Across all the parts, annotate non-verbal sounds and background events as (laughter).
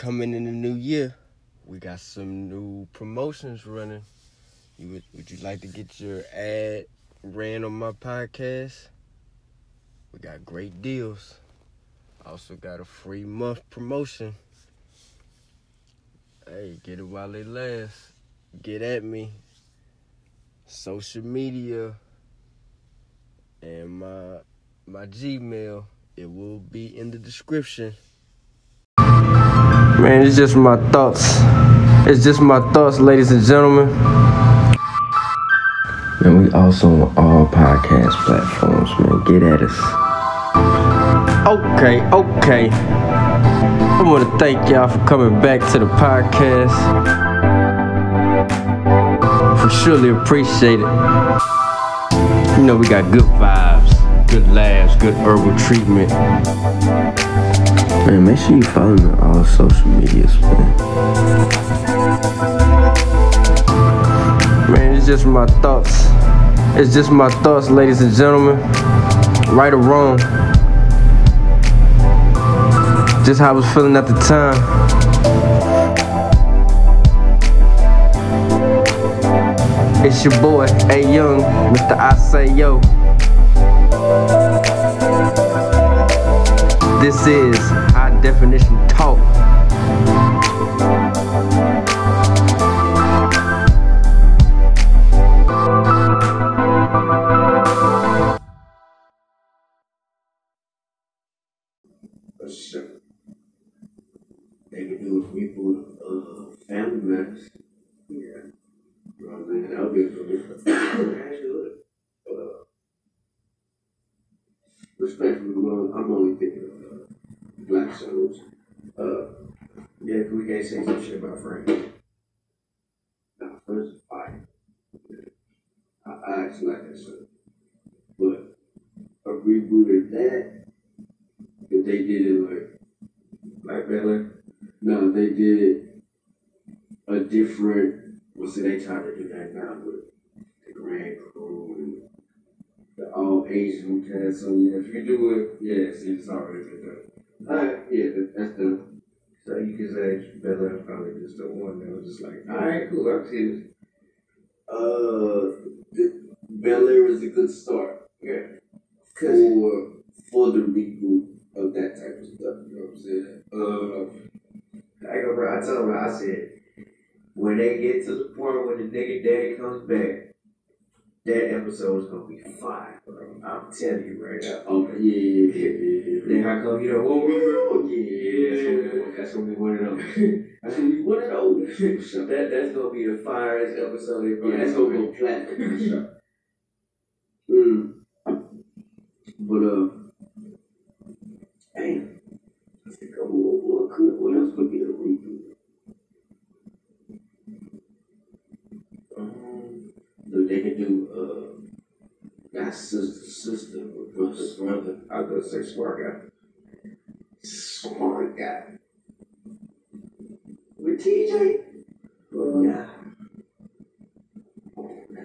coming in the new year, we got some new promotions running. You would, would you like to get your ad ran on my podcast? We got great deals. Also got a free month promotion. Hey, get it while it lasts. Get at me. Social media and my my Gmail. It will be in the description. Man, it's just my thoughts. It's just my thoughts, ladies and gentlemen. Man, we also on all podcast platforms, man. Get at us. Okay, okay. I want to thank y'all for coming back to the podcast. We surely appreciate it. You know, we got good vibes, good laughs, good herbal treatment. Man, make sure you follow me on all social medias, man. Man, it's just my thoughts. It's just my thoughts, ladies and gentlemen. Right or wrong. Just how I was feeling at the time. It's your boy, A Young, Mr. I Say Yo. This is Definition Talk. for uh, family. Yeah. You know what? That would be. I. (coughs) Respectfully, I'm only shows. Uh, Yeah, we can't say some shit about Frank. now, first, fire. I, I actually like that show. But a reboot of that, if they did it like Black Bella. No, they did it a different. Well, see, they tried to do that now with the Grand Crew and the all Asian cast. So yeah, if you do it, yeah, see, it's already been done. Alright, yeah, that, that's the. So you can say Bella probably just the one that was just like, alright, cool, I see this. Uh, the Bel Air is a good start. Yeah. For for the reboot of that type of stuff. You know what I'm saying? Uh, I go, bro, I tell him, I said, when they get to the point when the nigga daddy comes back, episode is gonna be fire, bro. I'm telling you right now. okay, yeah, yeah, yeah, yeah. Then how come you don't want me, bro? Yeah, that's gonna be one of those. (laughs) That's gonna be one of those. (laughs) That that's gonna be the firest episode Yeah, that's gonna go platinum sure. Mm. But uh, I think I'm what, could what else could be a reboot? Um, so they could do uh, not sister sister, but brother brother. I was gonna say smart guy. Smart guy. With TJ? Nah. Oh, nah.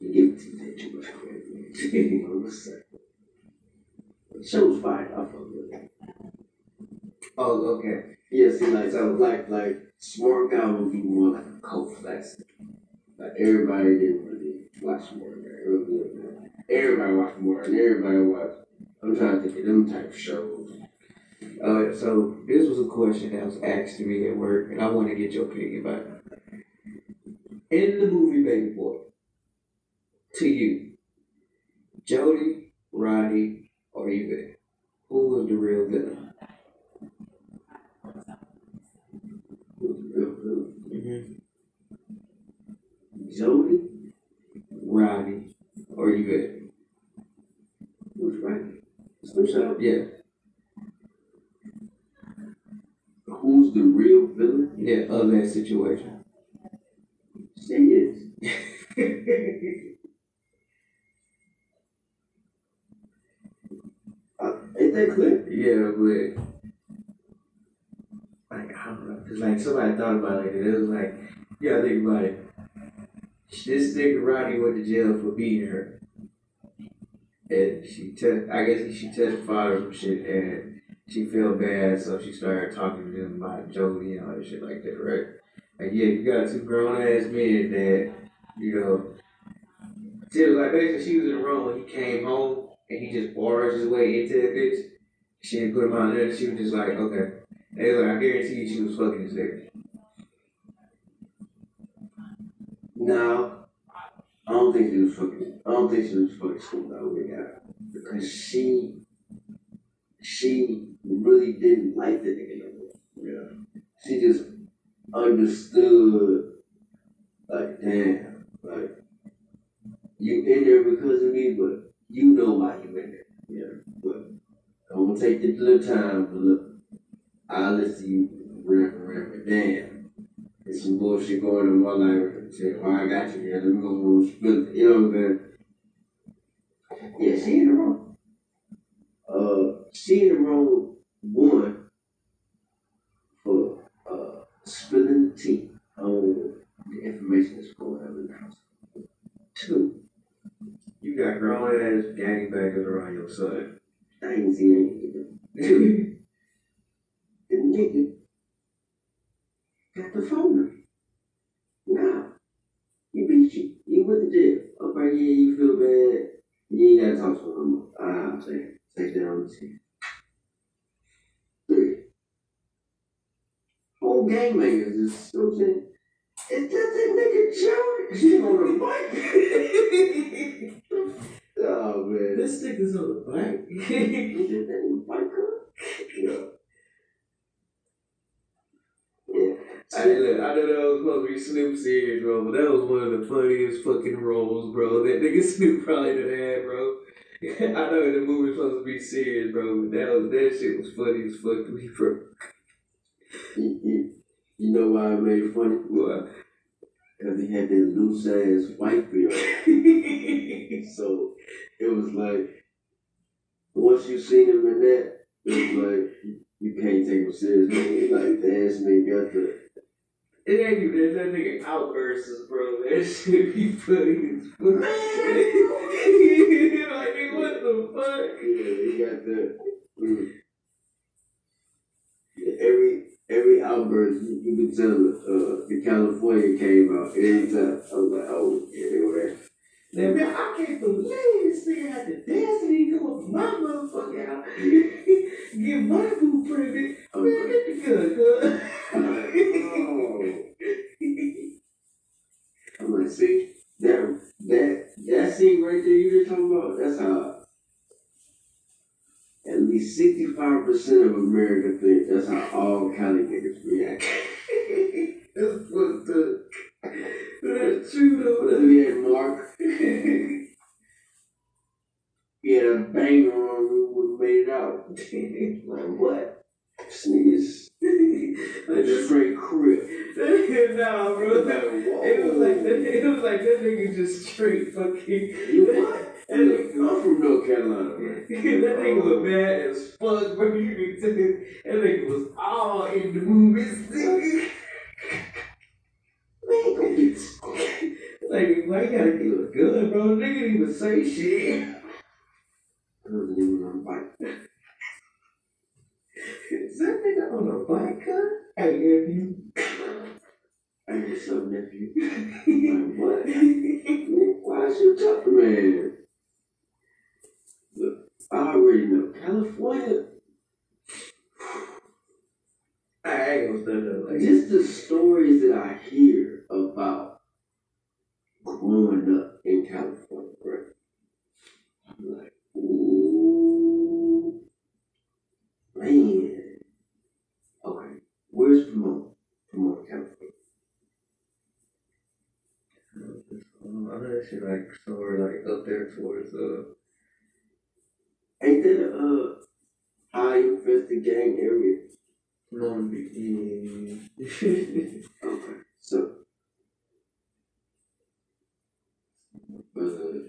You give TJ too much credit. man. What's that? The show's fine. I fuck with it. Oh, okay. Yeah, see, like, so, like, like, Smart Guy would be more like a cult classic. Like, everybody didn't really watch Smart Guy. It was good, man. Everybody watched Smart and everybody watched. I'm trying to think of them type of shows. Uh, so this was a question that was asked to me at work, and I want to get your opinion about it. In the movie Baby Boy, to you, Jody, Roddy, or Yvette, who was the real villain? Who's the real villain? Mm-hmm. Jody? Roddy or Yvette? Who's right? Slim Shady? Yeah, Who's the real villain? yeah, of that situation. She is. (laughs) Uh, ain't that clear? Yeah, but like I don't know, cause like somebody thought about it, it was like, yeah, gotta think about it. This nigga Roddy went to jail for beating her, and she te- I guess she testified or some shit, and she felt bad, so she started talking to him about Jody and all that shit like that, right? Like, yeah, you got two grown ass men that, you know, she was like, basically, she was in the room when he came home and he just barged his way into that bitch. She didn't put him on there. She was just like, okay. They was like, I guarantee you she was fucking his nigga. No, I don't think she was fucking. I don't think she was fucking school out with because she, she really didn't like the nigga. Yeah. She just understood, like, damn, like, you in there because of me, but you know why you in there. Yeah. But I'm gonna take the little time, but look, I'll listen to you rap and rap, damn, there's some bullshit going on in my life. Say, oh, I got you here. Let me go home and spill it. You know what I'm saying? Yeah, she in the wrong. Uh, she in the wrong one for uh spilling the tea on the information that's going on in the house. Two, You got grown ass gangbangers around your son. things he ain't even. The nigga got the phone number. Now, you beat you. You went to jail. Okay, yeah, you feel bad. You ain't gotta talk to him. Ah, I'm saying, take that on the team. Three. Whole gangbangers is, you know what I'm saying? It's just that nigga Joe. She on a bike. (laughs) oh, man. This nigga's on the bike. You did that in the bike club? Yeah. Look, I know that was supposed to be Snoop series, bro, but that was one of the funniest fucking roles, bro. That nigga (laughs) Snoop probably done had, bro. (laughs) I know the movie was supposed to be serious, bro, but that was that shit was funny as fuck to me, bro. You, you, you know why I made it funny? What? Because he had that loose ass white beard. (laughs) so it was like, once you seen him in that, it was like, you, can't take him seriously. Like, this nigga got the. It ain't even that nigga outbursts, bro. That shit be funny as fuck. (laughs) like, what the fuck? Yeah, he got the. Mm. Every every outburst, you, you could tell uh, the California came out every time. I was like, oh, yeah, they were there. Man, I can't believe this nigga had the destiny to up from my motherfucker house. (laughs) Get my boo pregnant. Man, get the gun, cuz. I'm like, see, that that that scene right there you just talking about, that's how at least sixty five percent of America think that's how all Cali niggas react. (laughs) That's fucked up. That's true, though. We had Mark, had a banger on we would have made it out. Like what? Nigga's Like, a straight crib. (laughs) nah, bro. It was like that. It was like that nigga just straight fucking. What? (laughs) I'm from North Carolina, man. (laughs) that nigga was mad as fuck, bro. You can tell that nigga was all in the movies. Man, go get Like, why you gotta give a gun, bro? Nigga didn't even say shit. I wasn't even on a bike. Is that nigga on a bike, huh? Hey, you. Hey, what's up, nephew? (laughs) like, what? Why is you talking, man? Look, I already know. California, I ain't gonna stand up like just the stories that I hear about growing up in California, right? I'm like, ooh, man. Okay, where's Pomona? Pomona, California. I know that shit like somewhere like up there towards uh Ain't that a uh, high infested gang area? Long Beach. Yeah. (laughs) Okay, so, brother,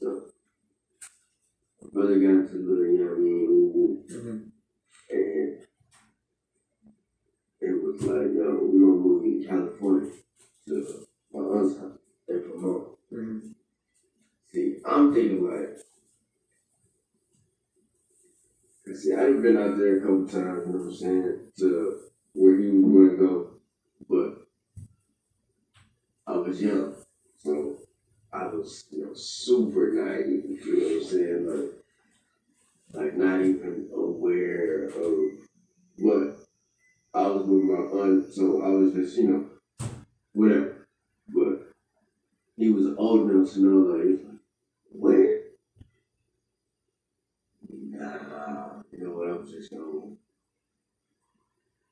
so, my brother got into little, you know what I mean, Mhm. and it was like, yo, we gonna move to California to my aunt's house in Pomona. Mhm. See, I'm thinking like, been out there a couple times, you know what I'm saying, to where he was going to go, but I was young, so I was, you know, super naive, you know what I'm saying, like, like not even aware of what I was with my aunt, so I was just, you know, whatever. But he was old enough to know, like, he's like, where? Nah, you know what, I'm just going.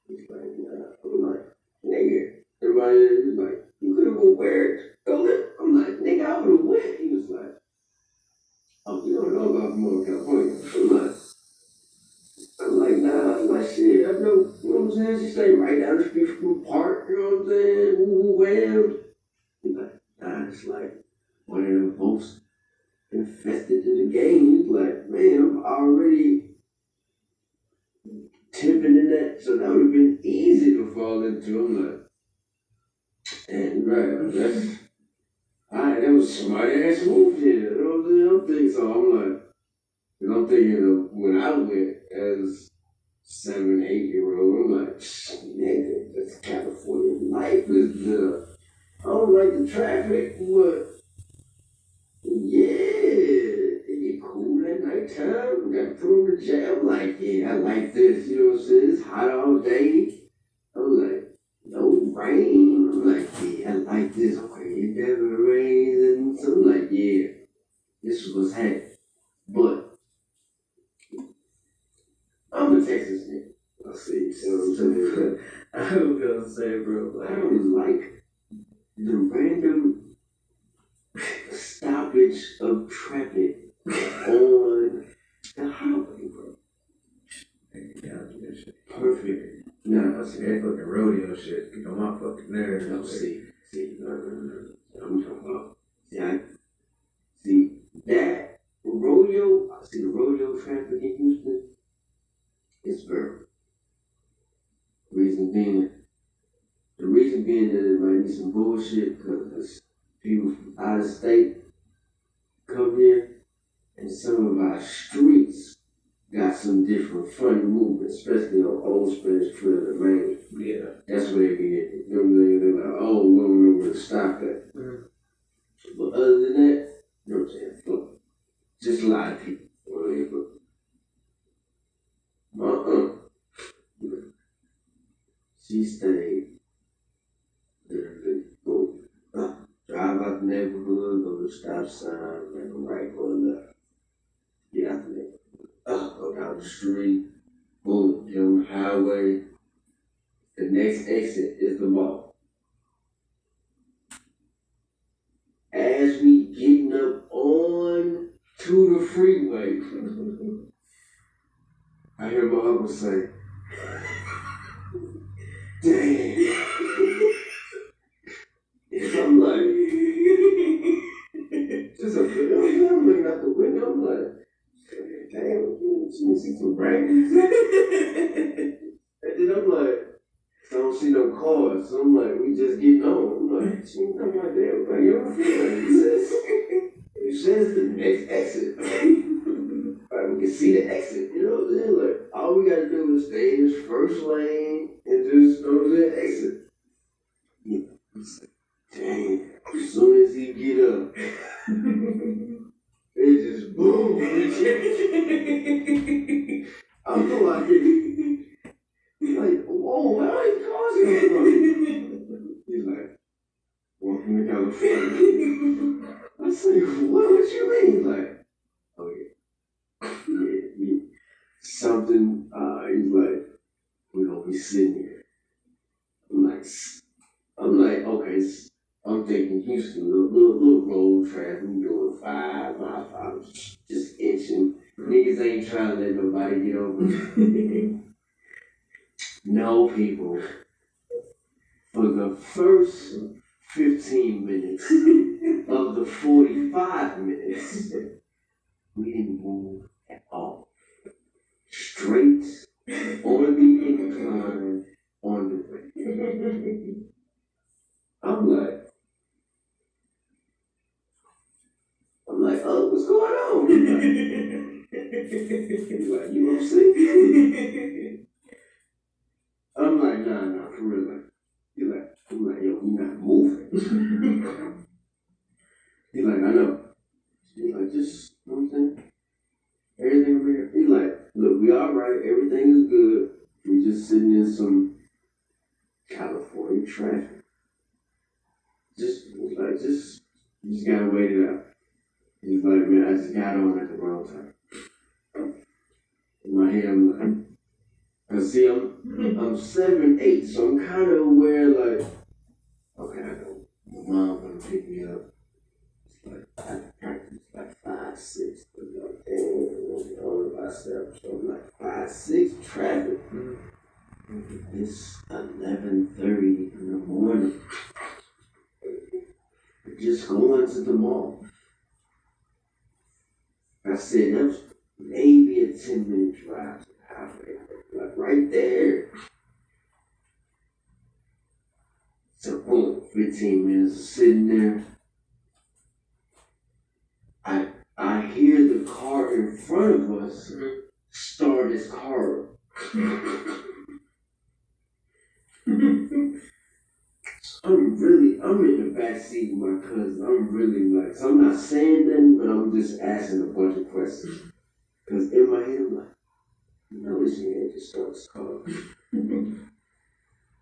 He's like, nah. I'm like, nigga, everybody is like, you could have been where? Go live. I'm like, nigga, I would have went. He was like, oh, you don't know about Moore, California. I'm like, I'm like, nah, I'm like, shit, I know, you know what I'm saying? She stay right down the street from the park, you know what I'm saying? Woo, wham. He's like, nah, it's like one of them folks infested to the game. He's like, man, I'm already tipping in that, so that would have been easy to fall into. I'm like, and right, I, that was smart ass move, know what I'm oh, saying? I'm thinking, so I'm like, and I'm thinking when I went as seven, eight year old, I'm like, nigga, this California life is the, I don't like the traffic, but yeah, it get cool at nighttime, we got on the jail, I'm like, yeah, I like this, you know what I'm saying? It's hot all day. I'm like, no rain. I'm like, I this. Okay, it never rains. And so like, yeah, this was happening. But I'm a Texas nigga. I see. So (laughs) I'm saying, I was gonna say, bro, I like, was like the random stoppage of traffic on the highway, bro. yeah, I do that shit. Perfect. I see that fucking rodeo shit get on my fucking nerves. No, see, see, no. I'm talking about, see, I, see, that rodeo, I see the rodeo traffic in Houston, it's very. Reason being, the reason being that it might be some bullshit, because people from out of state come here, and some of our streets got some different funny movements, especially on Old Spanish Trail and Main. Yeah. That's where they be getting. You know what I'm saying? They're like, oh, we don't know where to stop at. Mhm. But other than that, you know what I'm saying? Fuck. Just a lot of people. You know what I mean? My aunt, she stayed go uh, drive out the neighborhood, go to the stop sign, make a right or left. Get out the neighborhood. Uh, go down the street, boom, get on the highway, the next exit is the mall. As we getting up on to the freeway, (laughs) I hear my uncle say, (laughs) "Damn." (laughs) I'm like, I'm like, oh, what's going on? (laughs) He's like, you want to see? (laughs) I'm like, nah, nah, for real. Like, you're like, I'm like, yo, you not moving. He's like, I know. He's like, just, you know what I'm saying? Everything over here. He's like, look, we all right. Everything is good. We just sitting in some California traffic. Just, like, just, you just gotta wait it out. He's like, man, I just got on at the wrong time. In my head, I'm like, cause see, I'm, I'm seven, eight, so I'm kind of aware, like, okay, I know my mom gonna pick me up. It's like, I practice like five, six, but like, damn, all of my steps, so I'm like five, six, traffic. It's eleven thirty in the morning. Just going to the mall. I said that was maybe a ten minute drive to like right there. So boom, fifteen minutes of sitting there. I I hear the car in front of us start his car. (laughs) I'm really, I'm in the back seat with my cousin. I'm really like, so I'm not saying nothing, but I'm just asking a bunch of questions. Cause in my head, I'm like, you know, this man just starts talking. (laughs)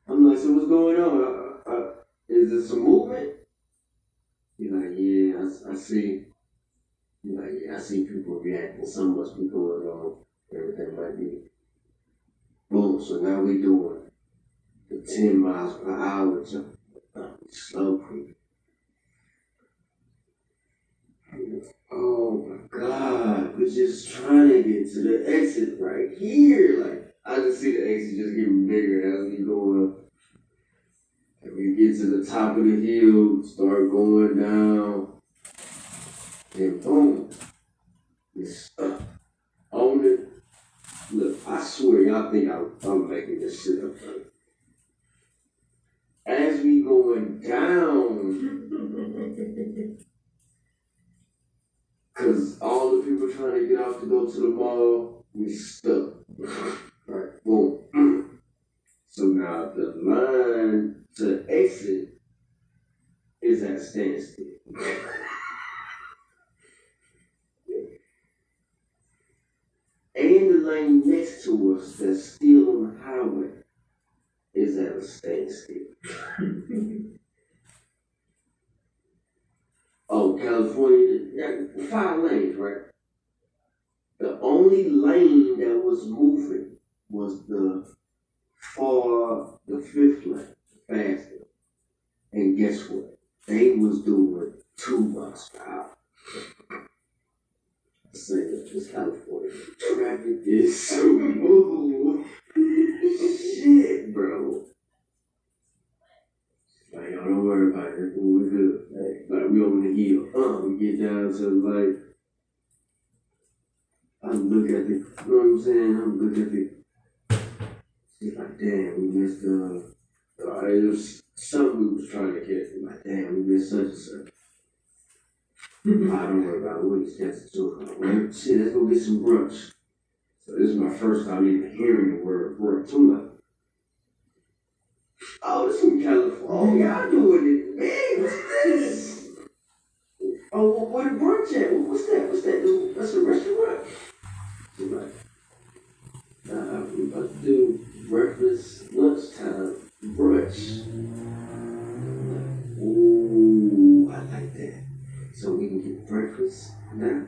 I'm like, so what's going on? Uh, uh, is this some movement? He's like, yeah, I see. He's like, yeah, I see people reacting. Something must be going on. Everything might be. Boom. So now we doing the 10 miles per hour jump. Slow creep. Oh my God, we're just trying to get to the exit right here. Like, I just see the exit just getting bigger as we go up. And we get to the top of the hill, start going down, and boom, it's up on it. Look, I swear, y'all think I'm, I'm making this shit up. As we going down, (laughs) Cause all the people trying to get off to go to the mall, we stuck. (laughs) right, boom. (clears throat) So now the line to exit is at standstill. (laughs) and the lane next to us that's still on the highway is a standstill. (laughs) Oh, California, five lanes, right? The only lane that was moving was the far, the fifth lane, faster. And guess what? They was doing two miles per hour. I said, this California traffic is so (laughs) smooth. Bro. Like, y'all don't worry about it. We good. Like, we on the hill. Uh, we get down to like, I look at the, you know what I'm saying? I'm looking at the, it's like, damn, we missed the, uh, it was something we was trying to get. I'm like, damn, we missed such and such. I don't worry about. We'll just get to o'clock. Shit, let's go get some brunch. So this is my first time even hearing the word brunch. I'm like, Oh, this from California. Oh, y'all doing it, man. What's this? Oh, well, where the brunch at? What's that? What's that? Dude? That's a restaurant. Uh, I'm like, we about to do breakfast, lunchtime, brunch. Like, Ooh, I like that. So we can get breakfast now.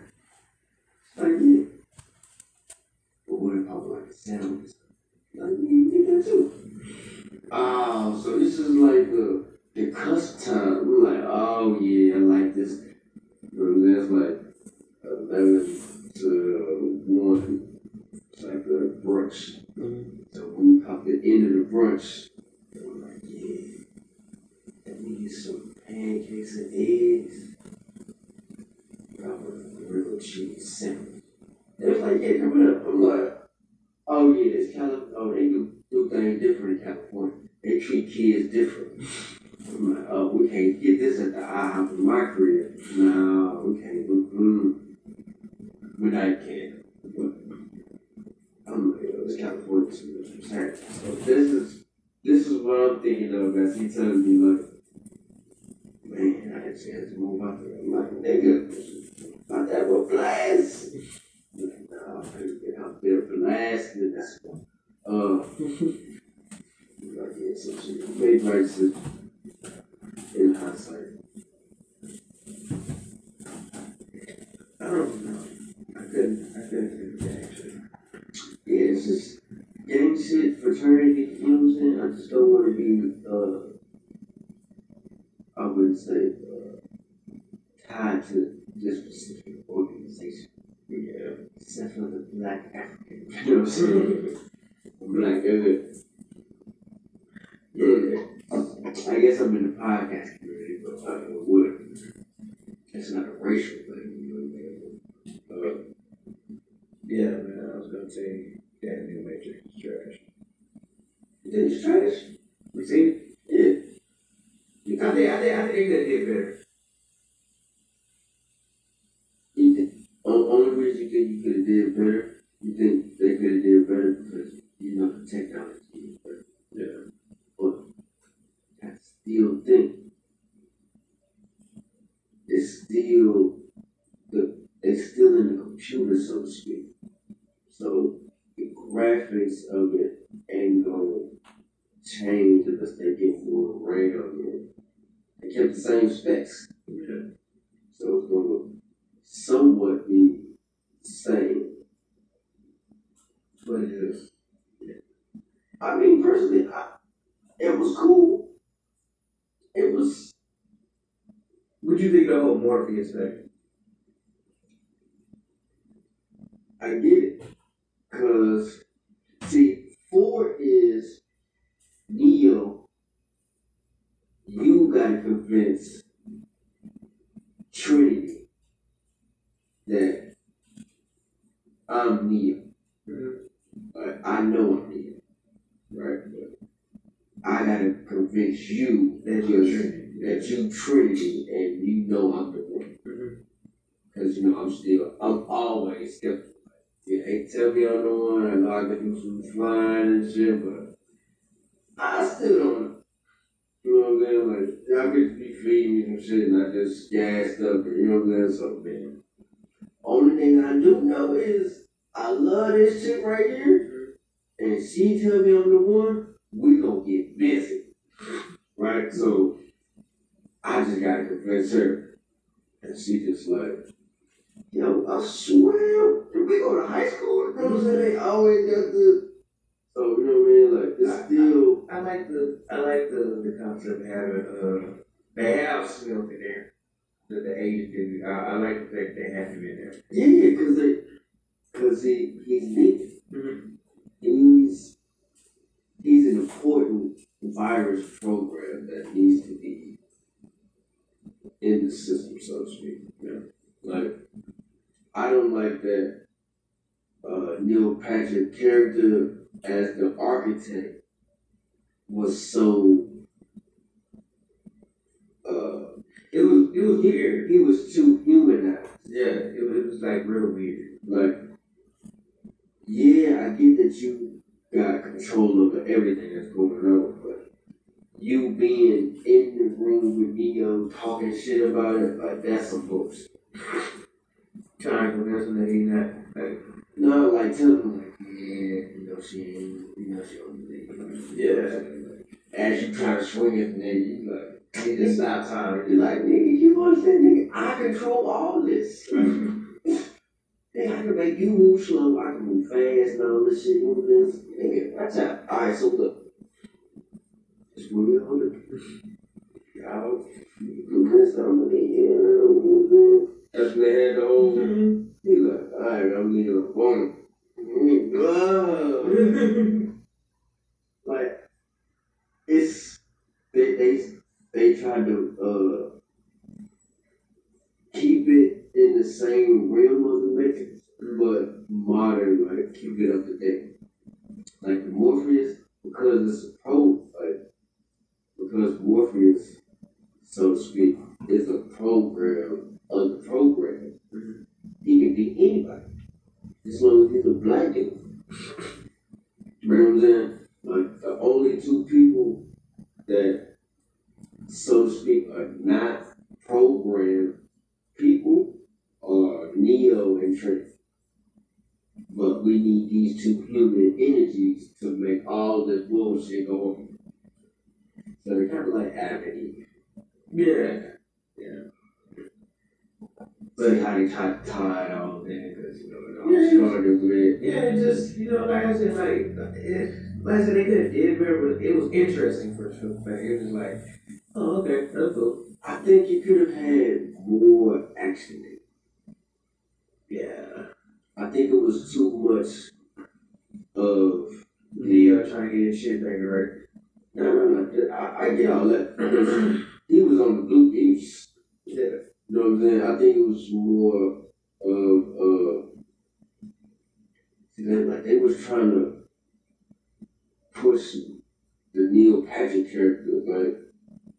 Like, yeah. But what if I want a sandwich? Like, yeah, you get that too. Oh, so this is like the the cusp time. I'm like, oh yeah, I like this. But that's like eleven to uh, one. It's like a brunch. Mm-hmm. So when you pop the end of the brunch, I'm like, yeah, that needs some pancakes and eggs. Probably real cheese sandwich. They was like, yeah, coming up. I'm like, oh yeah, it's kind of, Oh, they do do things different in California. They treat kids different. I'm oh, we can't get this at the IHOP in my crib. No, we can't. Mm-mm. But I can. But I'm like, yo, it's California too much. So this is this is what I'm thinking of as he tells me, like, look, a chance to move out there. I'm like, nigga, my dad will blast. Like, nah, I'm get out there blasting. That's what. Uh, I don't know. I couldn't, I couldn't that actually. Yeah, it's just gang shit, fraternity, you saying? I just don't want to be, uh, I wouldn't say, uh, tied to this specific organization. Yeah. Except for the black African, (laughs) you know what I'm saying? black good. Yeah. I guess I'm in the podcast community, but I don't know what. It's not a racial thing, you? Uh, Yeah, man, I was gonna say that new Matrix is trash. you think it's trash? Seen it? Yeah. You I think, I think, I think they did better. You think, on, only reason you think you could have did better, you think they could have did better because you know the technology is better. Yeah. But I still think it's still it's still in the computer, so to speak. So the graphics of it ain't gonna change unless they get more RAM in. They kept the same specs. So it's gonna somewhat be the same. But it is. I mean, personally, I, it was cool. It was, What you think of the whole Morpheus thing? I get it. Cause, see, four is Neo. You gotta convince Trinity that I'm Neo. Mm-hmm. Like, I know I'm Neo. Right? I gotta convince you That you're that you Trinity and you know I'm the one. Mm-hmm. Cause you know I'm still I'm always skeptical. You ain't tell me I'm the one. I know I can do some flying and shit, but I still don't know. You know what I'm saying? Like y'all could be feeding me some shit and I just gassed up. You know what I'm saying? So man, only thing I do know is I love this chick right here, mm-hmm. and she tell me I'm the one. We gonna get busy, right? So I just gotta convince her. And she just like, yo, I swear, we go to high school? You know what I'm saying? They always got the, so you know what I mean? Like, it's still, I like the I like the the concept of having uh they have Smith in there. The the Asian dude. I, I like the fact they have him in there. yeah, cause they, cause he, he's needed. He's, he's an important virus program that needs to be in the system, so to speak. Yeah. Like, I don't like that uh, Neil Patrick character as the architect was so. Uh, it was it was weird. He was too humanized. Yeah, it, was- it was like real weird. Like, yeah, I get that you got control over everything that's going on, but you being in the room with Neo talking shit about it, like that's some bullshit. Trying to convince him that he not like No, like tell him like, yeah, you know she ain't, you know she don't believe. Yeah. As you try to swing it, nigga, you like, just stopped time. you're like, nigga, you understand, nigga? I control all this. (laughs) Nigga, I can make you move slow, I can move fast and all this shit, you know this. Nigga, watch out. Alright, so look. Just move it on the. Y'all, you put something in here. That's when they had the whole. He like, alright, I'm leaving a phone. (laughs) Like, it's. They, they, they tried to, uh, keep it in the same realm of the Matrix, mm-hmm. but modern, like keep it up to date. Like the Morpheus, because it's a pro, like because Morpheus, so to speak, is a program of the program. Mm-hmm. He can be anybody, as long as he's a black dude. You know what I'm saying? Like the only two people that, so to speak, are not program people are Neo and Trinity. But we need these two human energies to make all this bullshit go on. So they're kind of like and Eve. Yeah. But how they tie, tie it all in, because, you know, it all Yeah. started with, Yeah, it just you know, like I said, like it, like I said, they could it, remember it was interesting for the fact. It was like, oh okay, that's cool. I think you could have had more action. Yeah. I think it was too much of Neo trying to get his shit back right. No, no, no. I, I get all that. (clears throat) he was on the blue beach. Yeah. You know what I'm saying? I think it was more of uh like they was trying to push the Neil Patrick character, like,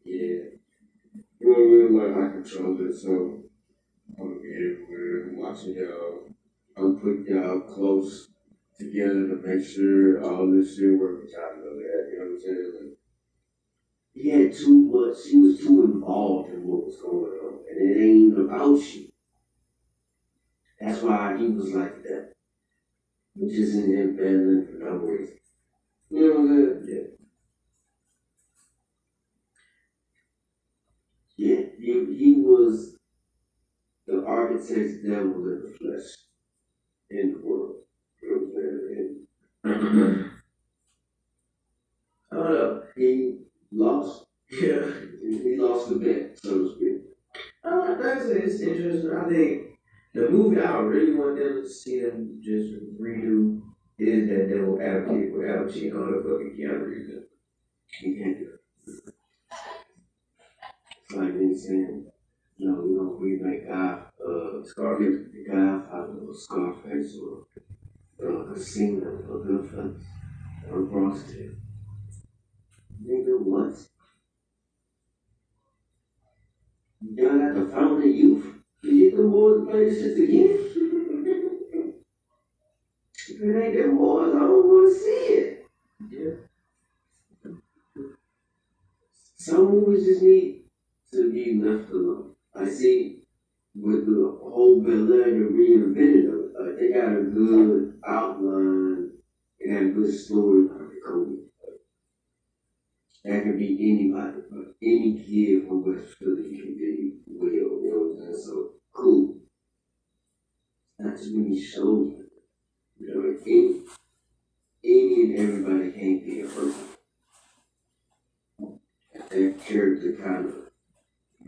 yeah. You know what I mean? Like I control it, so watching y'all. I'm putting y'all close together to make sure all this shit works out and all that, you know what I'm saying? Like, he had too much, he was too involved in what was going on, and it ain't about you. That's why he was like that. Which isn't him battling for no reason. You know what I'm saying? Yeah. Yeah, he, he was the architect's devil in the flesh in the world. You know what I'm saying? I don't know. He lost. Yeah. He lost the bet, so to speak. I don't know. Like I it's interesting. I think the movie I really want them to see them just redo is that Devil Advocate with Al Pacino and fucking Keanu Reeves. He can't do it. It's like they saying, you know, we don't remake God, uh, Scarface. the Godfather or Scarface or uh, Casino or Goodfellas or Bronx Tale. Nigga, what? Y'all got the of youth? You get the boys to play this shit again? (laughs) if it ain't them boys, I don't want to see it. Yeah. Some movies just need to be left alone. I see with the whole Air, they reinvented. Uh, they got a good outline, got a good story about the Kobe. That could be anybody, but any kid from West Philly can be Will, you know what I'm saying? So, cool. Not too many shows. You know, any, any and everybody can't be a person that character kind of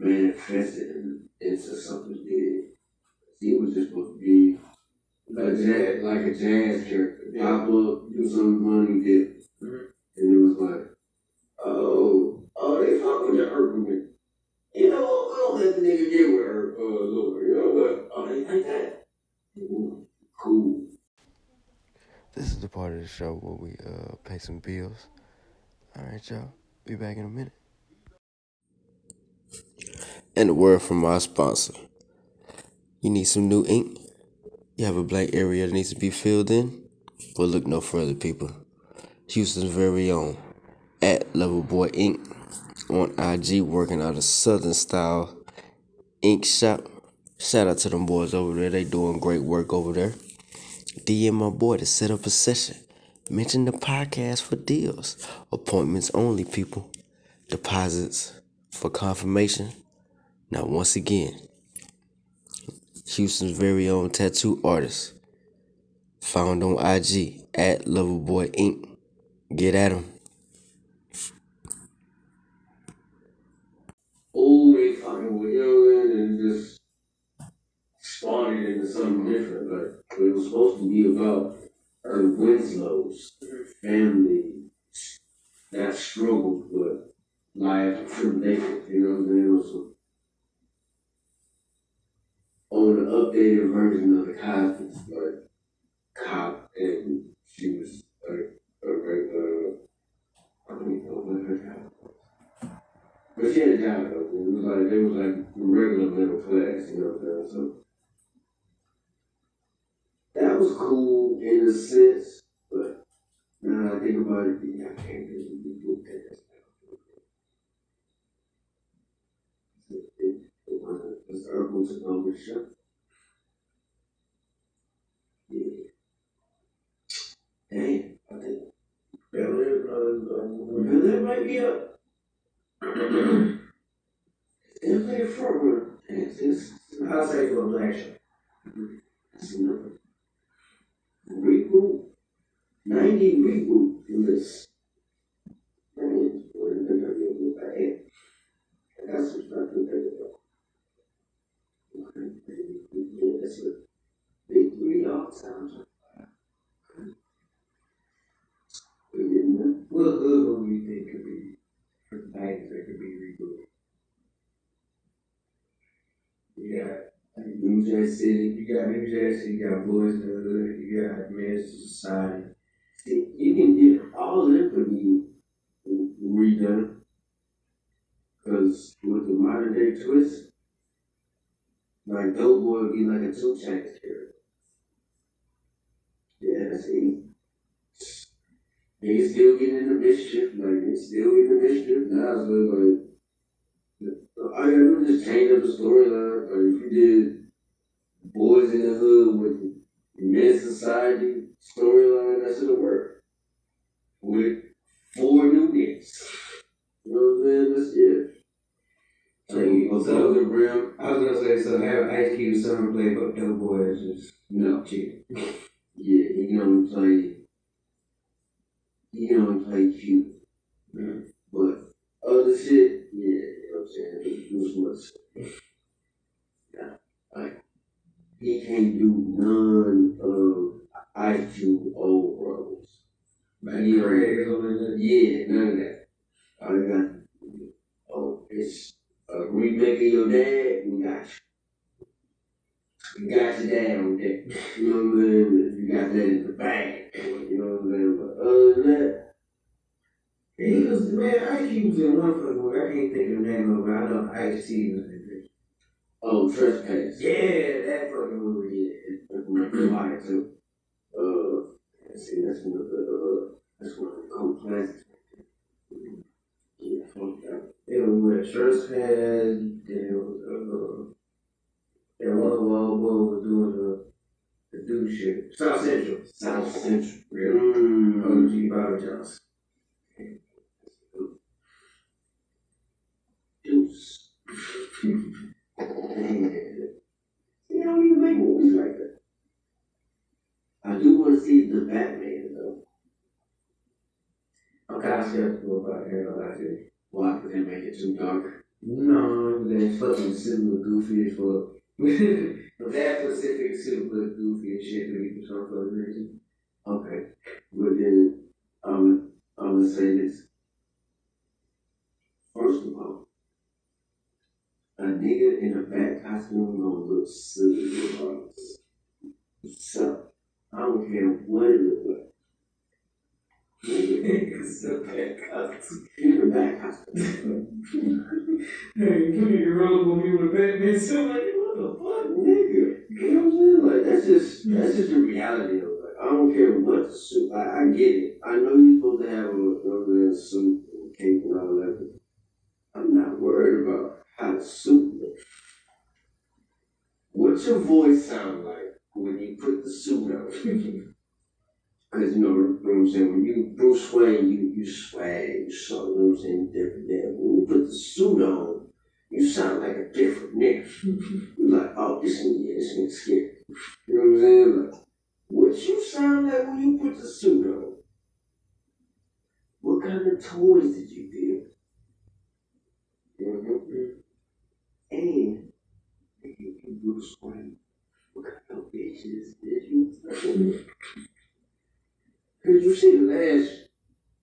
manifested in, into something big. He was just supposed to be a jazz, like a jazz character. Pop up, do some money, dip. Mhm. And it was like, oh, oh, they fuck with the Urkel. You know what? We don't let the nigga get with her, uh, Lord. You know what? Oh, they like that. Cool. This is the part of the show where we uh pay some bills. All right, y'all. Be back in a minute. And a word from our sponsor. You need some new ink? You have a blank area that needs to be filled in? Well, look no further, people. Houston's very own at Level Boy Ink on IG, working out a Southern style ink shop. Shout out to them boys over there. They doing great work over there. DM my boy to set up a session. Mention the podcast for deals. Appointments only, people. Deposits for confirmation. Now, once again, Houston's very own tattoo artist. Found on IG at Loverboy Inc. Get at him. They fucking with young and just spawned into something different. But but it was supposed to be about her Winslow's family that struggled with life and tribulation. You know what I'm saying? Updated version of the Cosby's, but cop and she was a, a regular. I don't know what her. But she had a job though. It was like it was like regular middle class, you know what I'm saying? So that was cool in a sense, but now I think about it, I can't really do that. It, it Urkel took over the show. Yeah. Damn, I think Air, uh, uh, might be up. They're playing. It's, it's, I'll say for it's. Reboot. 90 reboot list. Man, what did I do with that? That's what I think about. Okay, that's a three all times. We didn't know. What hood movie you think could be for nineties that could be? You got New Jack City. you got New Jersey, you got Boys in the Hood, you got Men's Society. You can get all of them could be redone. Cause with the modern day twist, like Dope Boy would be like a 2 Chainz character. Yeah, see. They still getting into mischief, like they still getting into mischief. Now it's like, you gotta just change up the storyline. Or if you did Boys in the Hood with the Men's Society storyline, that should have worked. With four new niggas. You know what I'm saying? That's it. So, So, so- the brim, I was gonna say, so have Ice Cube son play but Dope Boy is just no. (laughs) Yeah, he can only play. He can only play cute. Mm. But other shit, yeah, you know what I'm saying? It was much. Yeah. Like, he can't do none of IQ old roles. Like Yeah. Something. Yeah, none of that. All you got, oh, it's a remake of your dad, we got you. We got you down with that. You know what I'm saying? You got that in the bag. You know what I'm saying? But other than that, was man, Ice Cube was in one fucking movie. I can't think of the name of it. I know Ice T was in it. oh, trespass. Yeah, that fucking movie. Yeah, fire too. Uh, let's see, that's one of the, uh, that's one of the cool classics. Yeah, fuck that. It was with Trespass. Then it was uh, that one wall boy was doing the the dude shit. South Central. South Central. Yeah. Mm. OG Bobby Johnson. Deuce. Man. See, I don't even make movies like that. I do want to see the Batman though. Okay, I'm kind of skeptical about Aaron Elijah. Why? Because they make it too dark. No, they fucking suit look goofy as fuck. (laughs) that specific suit look goofy as shit to me for some fucking reason. Okay. But then I'm I'm gonna say this. First of all, a nigga in a bat costume gonna look silly regardless. So I don't care what it look like. Nigga, (laughs) it's a bad costume. in a bat costume. Hey, you nigga roll up on me with a Batman suit like what the fuck? Nigga, you know what I'm saying? Like that's just that's just the reality of it. Like, I don't care what the suit. I, I get it. I know you're supposed to have a, you know, what I'm suit and cape and all that. I'm not worried about suit looks. What's your voice sound like when you put the suit on? (laughs) Because you know, you know what I'm saying. When you Bruce Wayne, you you swag, you so you know what I'm saying, different. Than when you put the suit on, you sound like a different nigga. (laughs) You're like, oh, this nigga, this nigga scared. You know what I'm saying? Like, what you sound like when you put the suit on? What kind of toys did you build? Mm-hmm. And if you Bruce Wayne, what kind of bitches did you? Cause you see the last,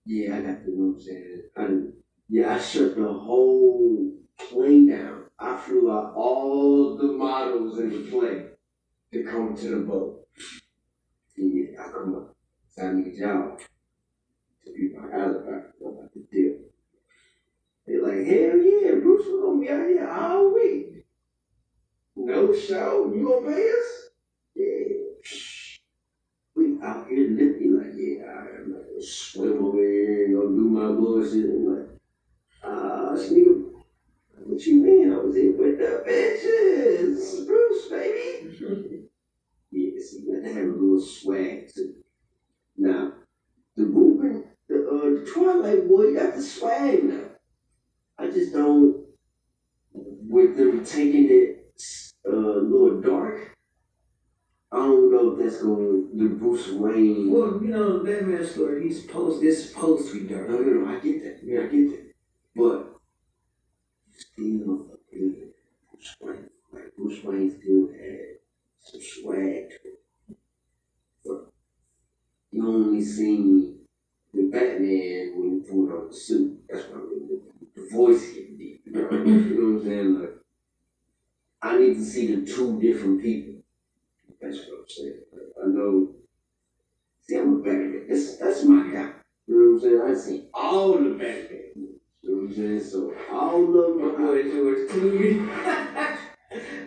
yeah, I got to know what I'm saying. Yeah, I shut the whole plane down. I flew out all the models in the plane to come to the boat. And yeah, I come up. So I need y'all to be my alibi. I'm about to deal. They're like, hell yeah, Bruce, we're gonna be out here all week. No show, you gonna pay us? Yeah. We out here living like, yeah, I'm like, swim over here and go do my bullshit. I'm like, ah, uh, nigga, what you mean? I was in with the bitches. Bruce, baby. (laughs) yeah, see, you got to have a little swag to it. Now, the Ruben, the, uh, the Twilight boy you got the swag now. I just don't, with them taking it uh, a little dark, I don't know if that's going to, the Bruce Wayne. Well, you know, Batman story, he's supposed, it's supposed to be dark. No, no, no, I get that. Yeah, I get that. But still Bruce Wayne. Like Bruce Wayne still had some swag to it. But you only seen the Batman when he put on the suit. That's what I mean. The, the voice get deep. Mm-hmm. You know what I'm saying? Like I need to see the two different people. That's what I'm saying. I know See, I'm a Batman. That's that's my guy. You know what I'm saying? I see all the movies. You know what I'm saying? So all of My boy George Clooney. (laughs)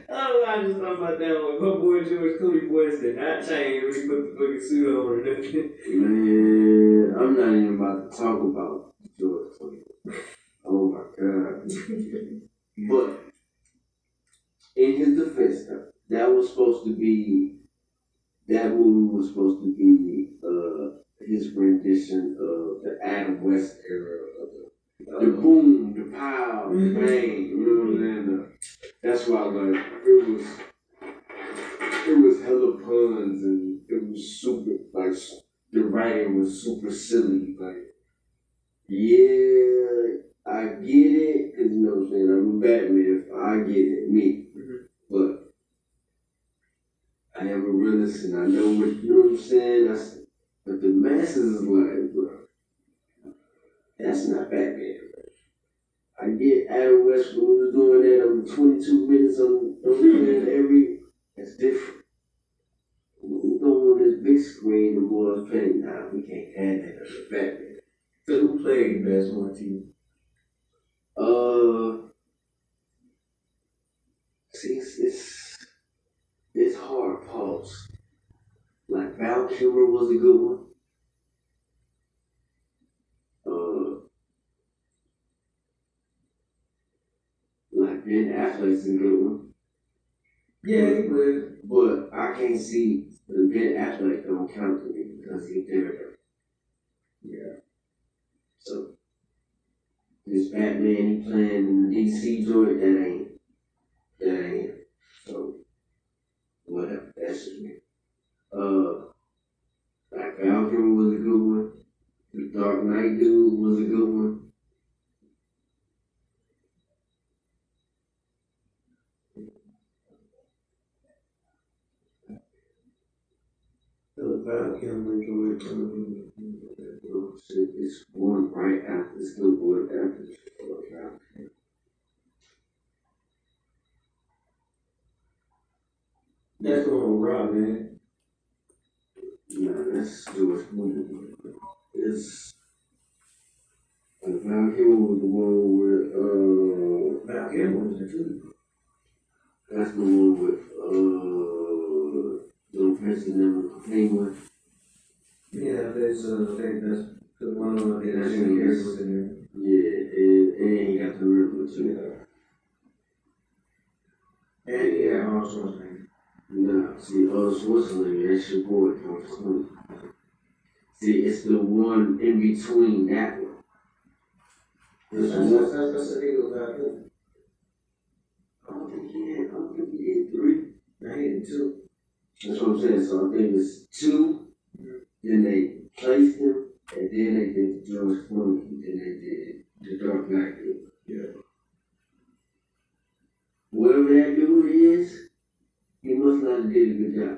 oh, I just thought about that one. My boy George Clooney voice did not change when he put the fucking suit on or nothing. Man, I'm not even about to talk about George Clooney. Oh my god. Uh, (laughs) but in his defense, that was supposed to be that movie was supposed to be uh his rendition of the Adam West era of the, uh, the boom, the pow, the mm-hmm. bang, you know what I'm saying? That's why like it was it was hella puns and it was super like the writing was super silly, like yeah, I get it, cause you know what I'm saying, I'm a Batman, I get it, me. Mhm. But I am a realist and I know what you know what I'm saying. That's, but the masses is like, bro, that's not Batman. I get Adam West when we was doing that on 22 minutes on, on (laughs) you know what I'm saying, every. That's different. We go on this big screen, the boys playing. Nah, we can't have that as a Batman. So who played the best one to you? Uh, see, it's, it's, it's hard. Pause. Like Val Kilmer was a good one. Uh, like Ben Affleck's a good one, Yeah, he was. but I can't see the Ben Affleck don't count to me because he's there. Yeah. So this Batman he playing in the DC joint that ain't that ain't so whatever that's just me. Uh Falcon was a good one. The Dark Knight dude was a good one. So Val Kilmer, George Clooney. Shit, it's one right after it's still one after this That's the one with Rob, man. Nah, that's George Clooney. It's the Falcon was the one with uh Val Kilmer was in too. That's the one with uh Prince and them Penguin. Yeah, that's uh, that, that's the one of the Carrey was in Yeah, and, and he got the river too. there. And yeah, also his name. Nah, see, uh, Schwarzenegger, that's your boy, George Clooney. See, it's the one in between that one. That's that's that's the Kilmer. I don't think he had, I don't think he had three. He in two. That's what I'm saying. So I think it's two. Then they placed him, and then they did the George Clooney, and then they did the Dark Knight. Yeah. Whoever that dude is, he must not did a good job.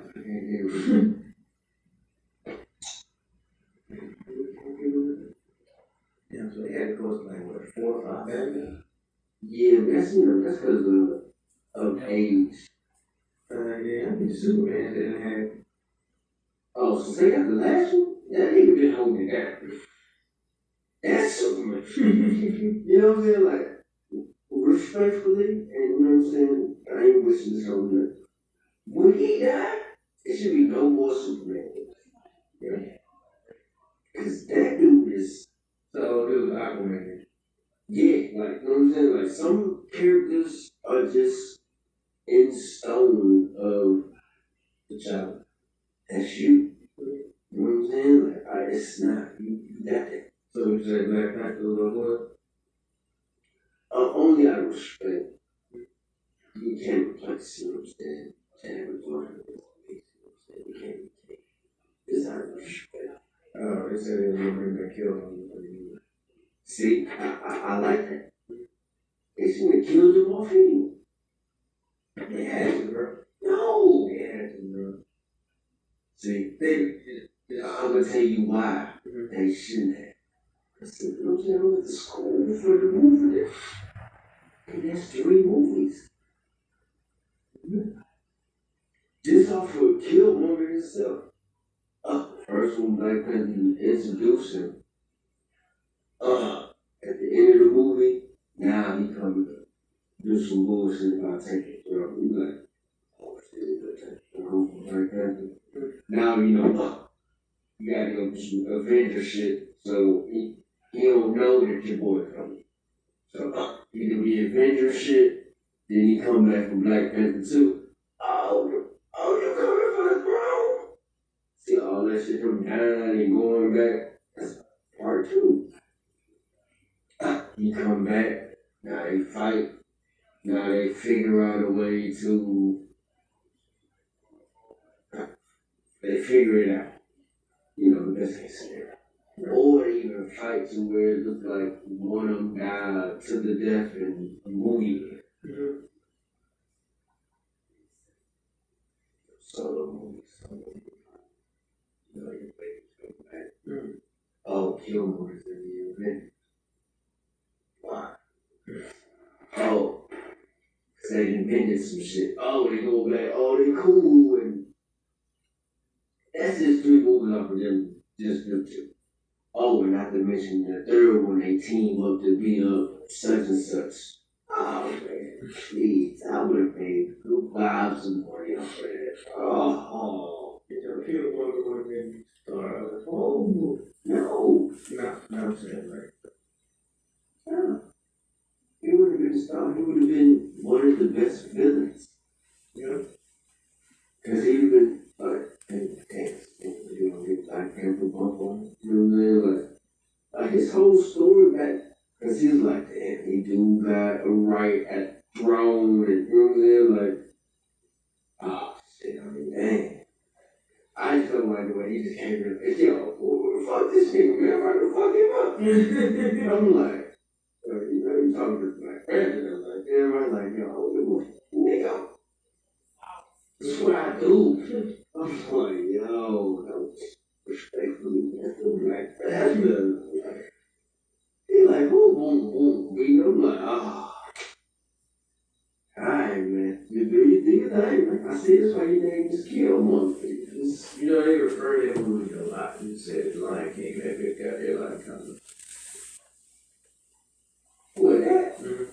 Yeah, so he had like what four or five yeah, that's you know that's because of of age. Uh, yeah, I think Superman didn't have. Oh, so they got the last one? That nigga been holding down. That's Superman. (laughs) you know what I'm saying? Like respectfully, and you know what I'm saying. I ain't wishing this on nothing. When he died, it should be no more Superman. Yeah. Cause that dude is So dude, Aquaman. Yeah, like you know what I'm saying? Like some characters are just in stone of The child. that's you. You know what I'm saying? Like, I, it's not you. You got that. So you say Black Panther was board? Uh, only out of respect. You can't replace, you know what I'm saying? Oh, they said they were going to kill him. See, I, I, I like that. They should have killed him off anyway. They had to, bro. No. They had to, bro. See, They, I'm gonna tell you why Mhm. they shouldn't have. Cause you know what I'm saying? I to school for the movie. And that's three movies. This off for Killmonger himself. Uh, first one, Black Panther introduced him. Uh, at the end of the movie, now he coming to do some bullshit about taking it. Bro, we like, oh shit, Black Panther. Now you know, uh, you gotta go do some Avenger shit, so he, he don't know that your boy coming. So uh, he can be Avenger shit, then he come back from Black Panther 2. Oh, you- oh, you coming for the throne? See all that shit from down and going back. That's part two. He come back, now they fight, now they figure out a way to they figure it out. You know, the best case scenario. Or they even fight to where it looks like one of them died to the death and movie. Solo movie, solo movie. You know, your baby's come back. Oh, Killmore's in the event. Why? Oh, 'cause they invented some shit. Oh, they go back. Oh, they cool and that's just three movies off of them, just them two. Oh, and not to mention the third one, they team up to beat up such and such. Oh man, please, I would have paid good vibes some money off of that. Oh, would have been the star. oh, no, Nah, nah, I'm saying, right. yeah. He would have been star. He would have been one of the best villains. Yeah. Cause he even like, hey, hey, you know, get Black Panther bump on. You know what I'm saying? Like, like his whole story back, cause he was like, damn, he do a right at throne, and you know what I'm saying? Like, oh shit, I mean, dang. I just don't like the way he just came in. Like, Yo, fuck this nigga, man. I'm about to fuck him up. (laughs) I'm like, uh, you know, you talking to Black Panther. I'm like, damn, I'm like, yo, nigga. That's what I do. I'm like, yo, no, respectfully, that's the Black Panther. He like, boom, boom, boom, beat I'm like, ah. Alright, man. You do your thing, man. I see that's why you name this Killmonger. It's- You know, they refer to that movie a lot. You said Lion King, that big got there like kind of. What that? Mm-hmm.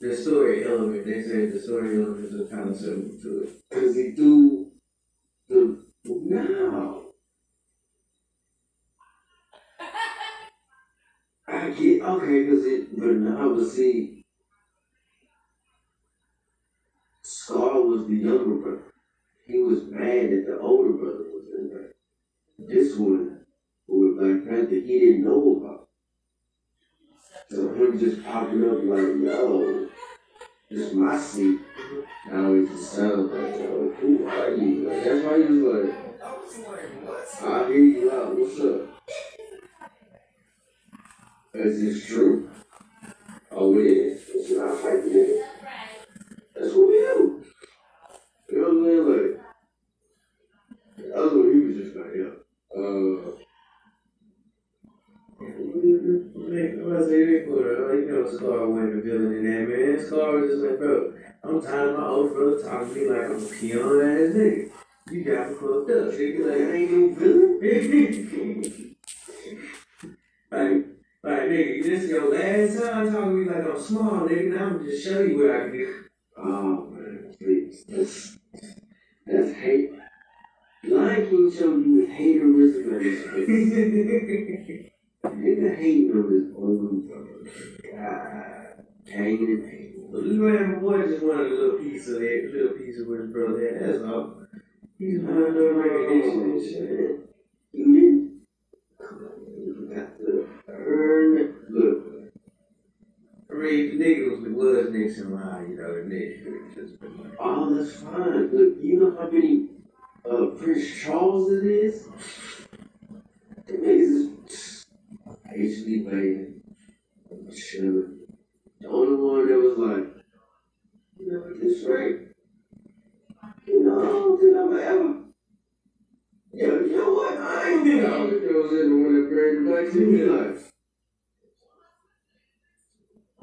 The story element, they said the story elements are kind of similar to it. Cause he do the no. (laughs) I get okay, cause it but now but see Scar was the younger brother. He was mad that the older brother was in there. This one with Black Panther he didn't know about. So him just popping up like, yo, this is my seat. Now it just sounds like, yo, who are you? Like, that's why he was like, I hear you out, what's up? Is this true? Oh, is. It's not fighting. That's what we do. Know I'm saying? Like, other one, he was just like, yo, uh, say they put her, you know, Scar wasn't a villain in that, man. Scar was just like, bro, I'm tired of my old brother talking to me like I'm a peon ass nigga. You got me fucked up, nigga. that Like, I ain't no villain. like, like, nigga, this is your last time talking to me like I'm small, nigga. Now I'm just show you what I can do. Oh man, please. That's hate. Lion King showed you haterism at its best. Nigga hating on his own brother. God, hanging and pain. Man, boy just wanted a little piece of a little piece of what his brother had. That's all. He's not no recognition and shit. I mean, the nigga was, was Nixon line, you know, the nigga just been like, oh, that's fine. Look, you know how many uh, Prince Charles it is? The niggas patiently waiting, chilling. The only one that was like, you know, this right. You know, I don't think I'm ever. Yo, you know what? I ain't I was there was in the one that buried the black to me like.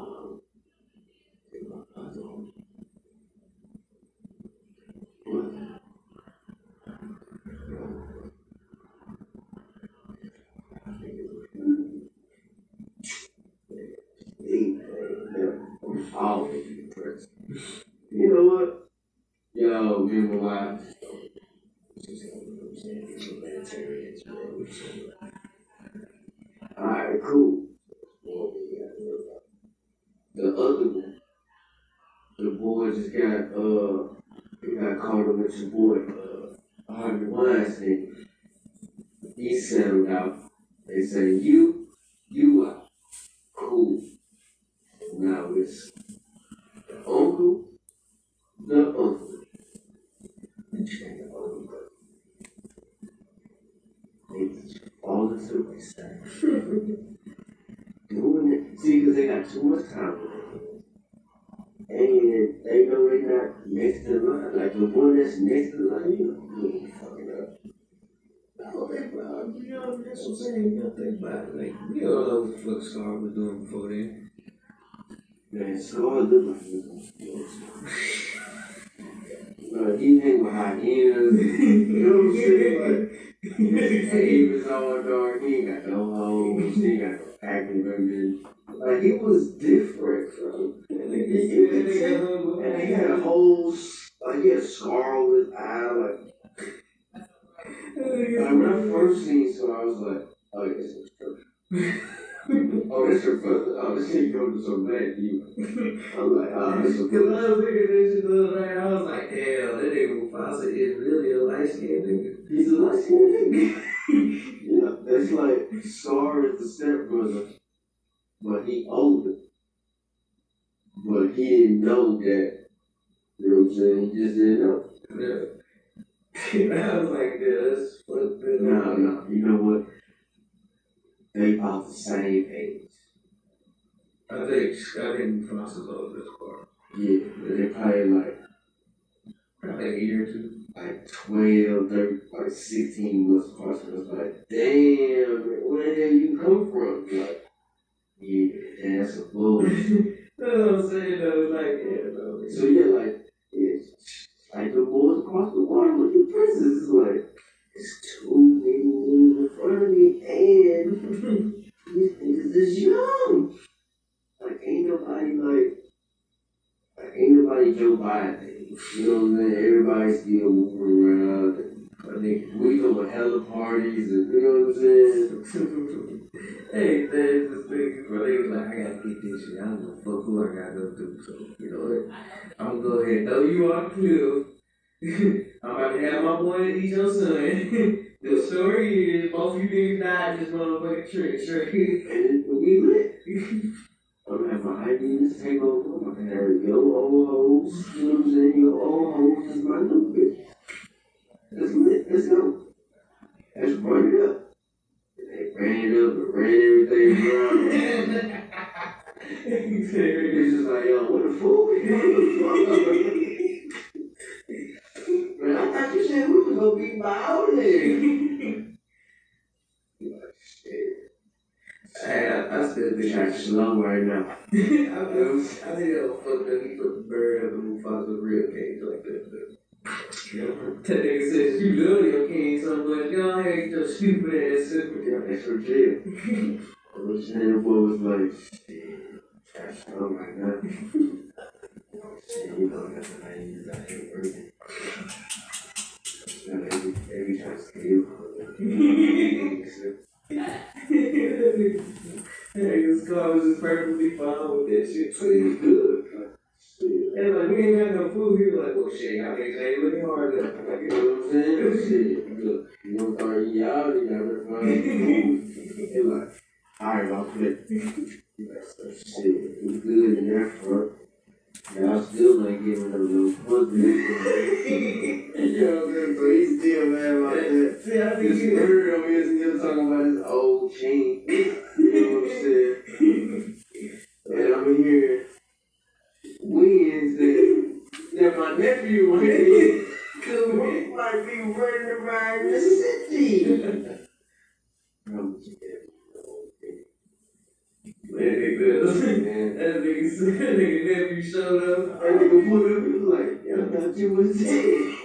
um, take my eyes on. What? All. You know what? Yo, remember why? Alright, cool. The other one, the boy just got uh, he got caught up with your boy uh, Harvey Weinstein. He settled out. They say you out. Cool. Now it's the uncle, the uncle. And the uncle. They just fall into the wayside. Doing it. See, because they got too much time with it. And they know they not next to the line. Like the one that's next to the line, you know, you ain't fucking up. oh, that, bro, you know, that's what I'm saying. You gotta think about it. Like, we all know what the fuck Scar was doing before then. Man, Scar look like he was on sports. Bro, he hang with cave is all dark. He got no. He got no. Like, he was different, bro. He, and he had a whole, s- like, he had a scar on his eye. Like, like when I first seen Scar, I was like, oh, yeah, this is true. oh, that's your this ain't going to so bad you. (laughs) I'm like, oh, this is Cause I was looking at this shit the other night, I was like, hell, that nigga Mufasa is really a light skinned nigga. He's a light skinned nigga. (laughs) (laughs) yeah, that's like Scar is the stepbrother, but he older. But he didn't know that. You know what I'm saying? He just didn't know. Yeah. I was like, yeah, that's fucked up. No, no, you know what? They about the same age. I think, I think Mufasa's older this far. Yeah, but they probably like Probably a year or two. like 12, 30, like 16 months apart. So it's like, damn, where the hell you come from? Like, yeah, that's a bull. (laughs) That's what I'm saying though, like, yeah, bro. So yeah, like it's like the boys across the water with the princess. It's like it's two niggas in front of me, and (laughs) these niggas is young. Like ain't nobody like, like ain't nobody Joe Biden. You know what I'm saying? Everybody's still moving around. I think we go to hella parties, and you know what I'm saying? (laughs) hey, there's this thing where they was like, I gotta get this shit. I don't a fuck who I gotta go through. So, you know what? I'm gonna go ahead and throw you off cliff. (laughs) I'm about to have my boy eat your son. (laughs) the story is both you niggas died in this motherfucking trick. And we lit. I'm gonna have my ideas take over. I'm gonna have your old hoes. You know what I'm saying? Your old hoes is my new bitch. Let's lit. Let's go. Let's run it up. They ran it up and ran everything around. (laughs) And it's just like, yo, what a fool. Man, I thought you said we was gonna be violent. Like, (laughs) shit. Hey, I, I still This think I shit's slow right now. (laughs) I think I think that was fucked up. He put the bird up in Mufasa's real cage like that. That nigga says you love your king so much. Ahead, get your stupid ass sister. That's for jail. (laughs) I was saying, the boy was like, shit, that's oh my god. Shit, you know, that's what I use out here working. And every, every time I see steal. Hey, this car was just perfectly fine with that shit too. good. And like, we ain't got no food. He was like, well, shit, y'all niggas ain't looking hard enough. Like, You know what I'm saying? Shit. Look, you start eating out, you gotta find food. They like, alright, I'll flip. You like, shit, we good in that front. Y'all still ain't giving them no pussy. you know what I'm saying? So he's still mad about that. See, I think you nerd over here still talking about his old chain. (laughs) You know what I'm saying? And I'm here Wednesday. That my nephew went in. Cause we might be running around the (laughs) city. I'm just (laughs) That nigga, Man, that nigga, that nigga nephew showed up. that nigga pulled up, he was like, yeah, I (laughs) thought you was dead.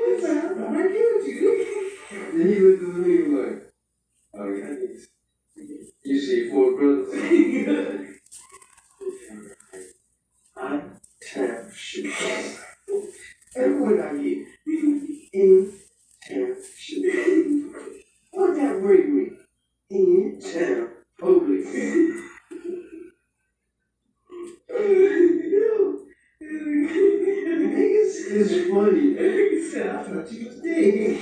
What's up? I killed you. Then he looked at me and was like, oh yeah, I need to- you see four brothers. (laughs) I tap. And what I get in tap shit. What that bring me? In tap public. Yo, niggas is funny. Said, I thought you was dead.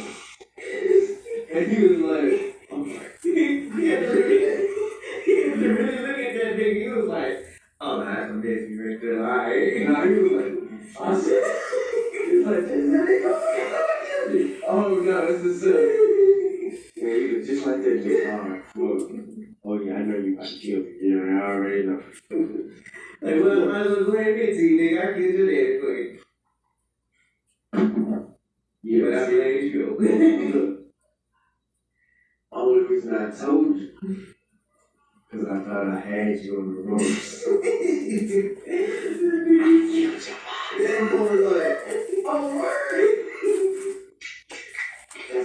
And he was like, I'm like, He had to really, he had to really look at that nigga. He was like, oh, nah, that's a nephew right there. All right. nah, he was like, I said, he was like, is that it? Oh no, it's the son. Was just like that, just hard. Oh, well, oh yeah, I know you about to kill me. You I already know. Like, well, might as well go ahead and get to you, nigga. I killed your daddy for. Yeah, But I blame (laughs) you. Look, only reason I told you, because I thought I had you on the ropes. (laughs) That boy was oh, word.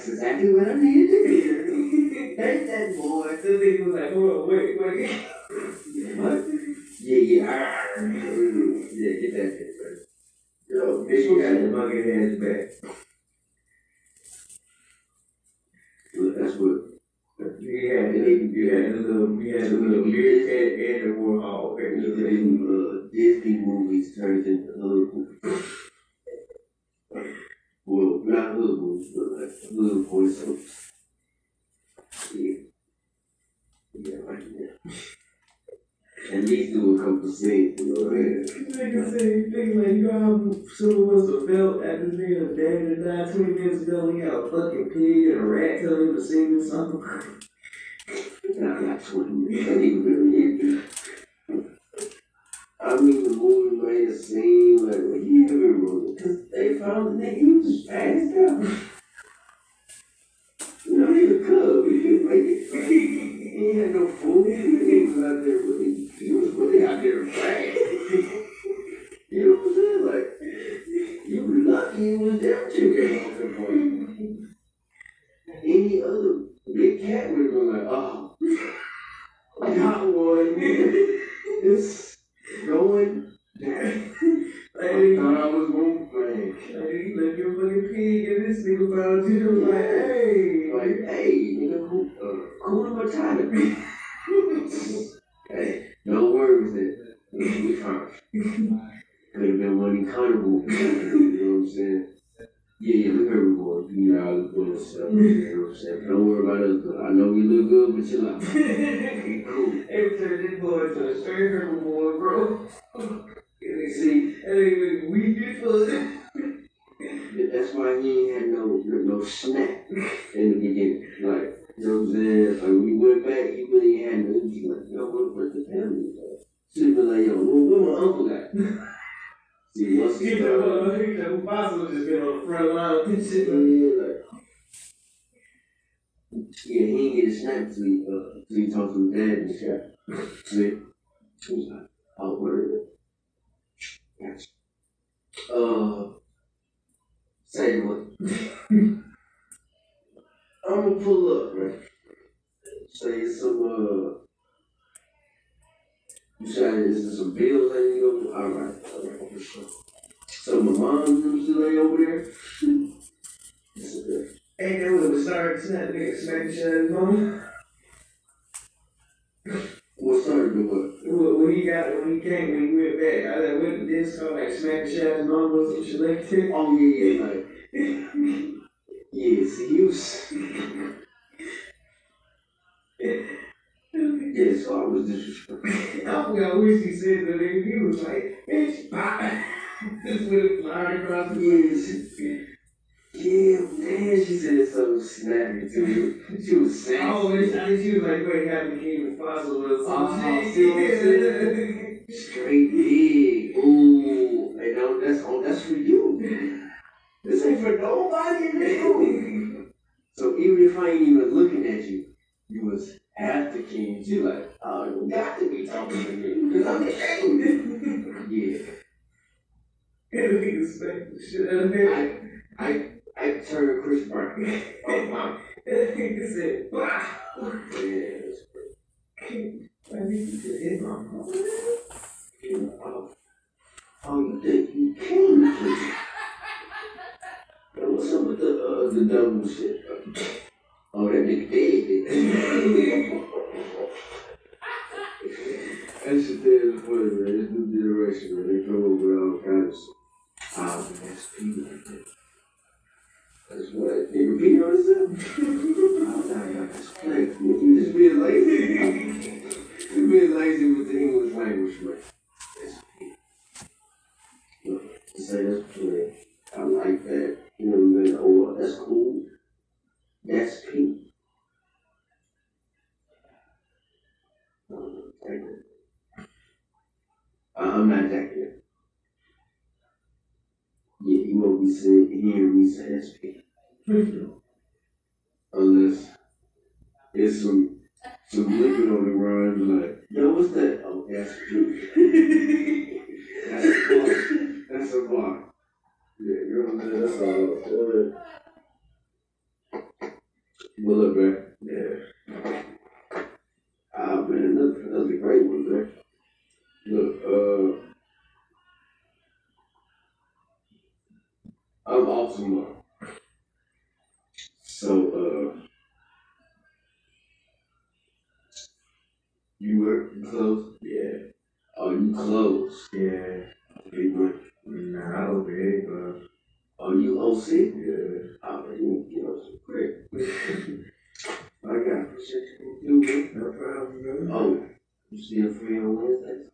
That's exactly what I needed to hear. Thank that boy. The nigga was like, hold on, wait, wait. What? Yeah, yeah. ah, Yeah, get that shit, bro. Yo, Bitch, you got the monkey hands back. Look, that's what. You had, you had the little, you had the little beard and, and the warhol. These uh, Disney movies turned into hood not like. At least do a couple scenes, you know what I mean? Nigga say things like, you how someone must have felt at this nigga daddy died 20 minutes ago he had a fucking pig and a rat telling him to sing song? Nah, not 20 minutes. That been I mean, the movie made it seem like, well, he had been rolling. Because they found the nigga, he was passed out. You know, he was a cub. He, was like, he had no food. He was out there really, he was really out there fast. you know what I'm saying? Like, you were lucky he was there chicken. Any other big cat would have been like, oh, I got one. It's going. Like, (laughs) I nigga, thought I was going to play. like, you left your fucking pig and this nigga found you. Like, hey. Like, hey, nigga, who, uh, Kuna (laughs) Matata. hey, no worries there. We fine. Could have been one carnival. (laughs) You know what I'm saying? Yeah, yeah, look everyone. You and stuff. You what? Don't worry about though. I know we look good, but chill out. Okay, cool. Hey, turned this boy to a straight herbivore, bro. See, And nigga weak as fuck. that's why he ain't had no, no, snack in the beginning. Like, you know what I'm saying? Like, we went back, he really had no, he was like, yo, what, where's the family? Should have been like, yo, where, where my uncle at? See, once he started, he know, Fossil just been on the front line yeah, like, yeah, he didn't get a snack until he, uh, until he talked to dad and shit. See? He was like, oh, word. Gotcha. Uh, say what? (laughs) I'm gonna pull up, man. Say some, uh, you said is there some bills I need to go? Alright, alright, for sure. So my mom's them still lay over there? (laughs) Yes, okay. Ain't that what Sarge said? Nigga smack each other's money. What Sarge doing? When he got when he came when he went back, I like went to this so like smack each other's money was some shit like that. Oh yeah, yeah, like yeah. See, he was. yeah, so I was disrespectful. (laughs) I forgot what she said but. He was like, bitch, pop." (laughs) Just with a flying across the room. Yeah, man, she said so snappy (laughs) to me. She was saying. Oh, she, was like, very happy to keep it possible. Oh, shit. Yeah. I'm awesome, tomorrow. So, uh, you work close? Yeah. Are you close? Yeah. Big but nah, over here, bro. Are you OC? Yeah. I'm gonna get up some quick. (laughs) I got shit to do. No problem, bro. Oh, you see a friend on Wednesday?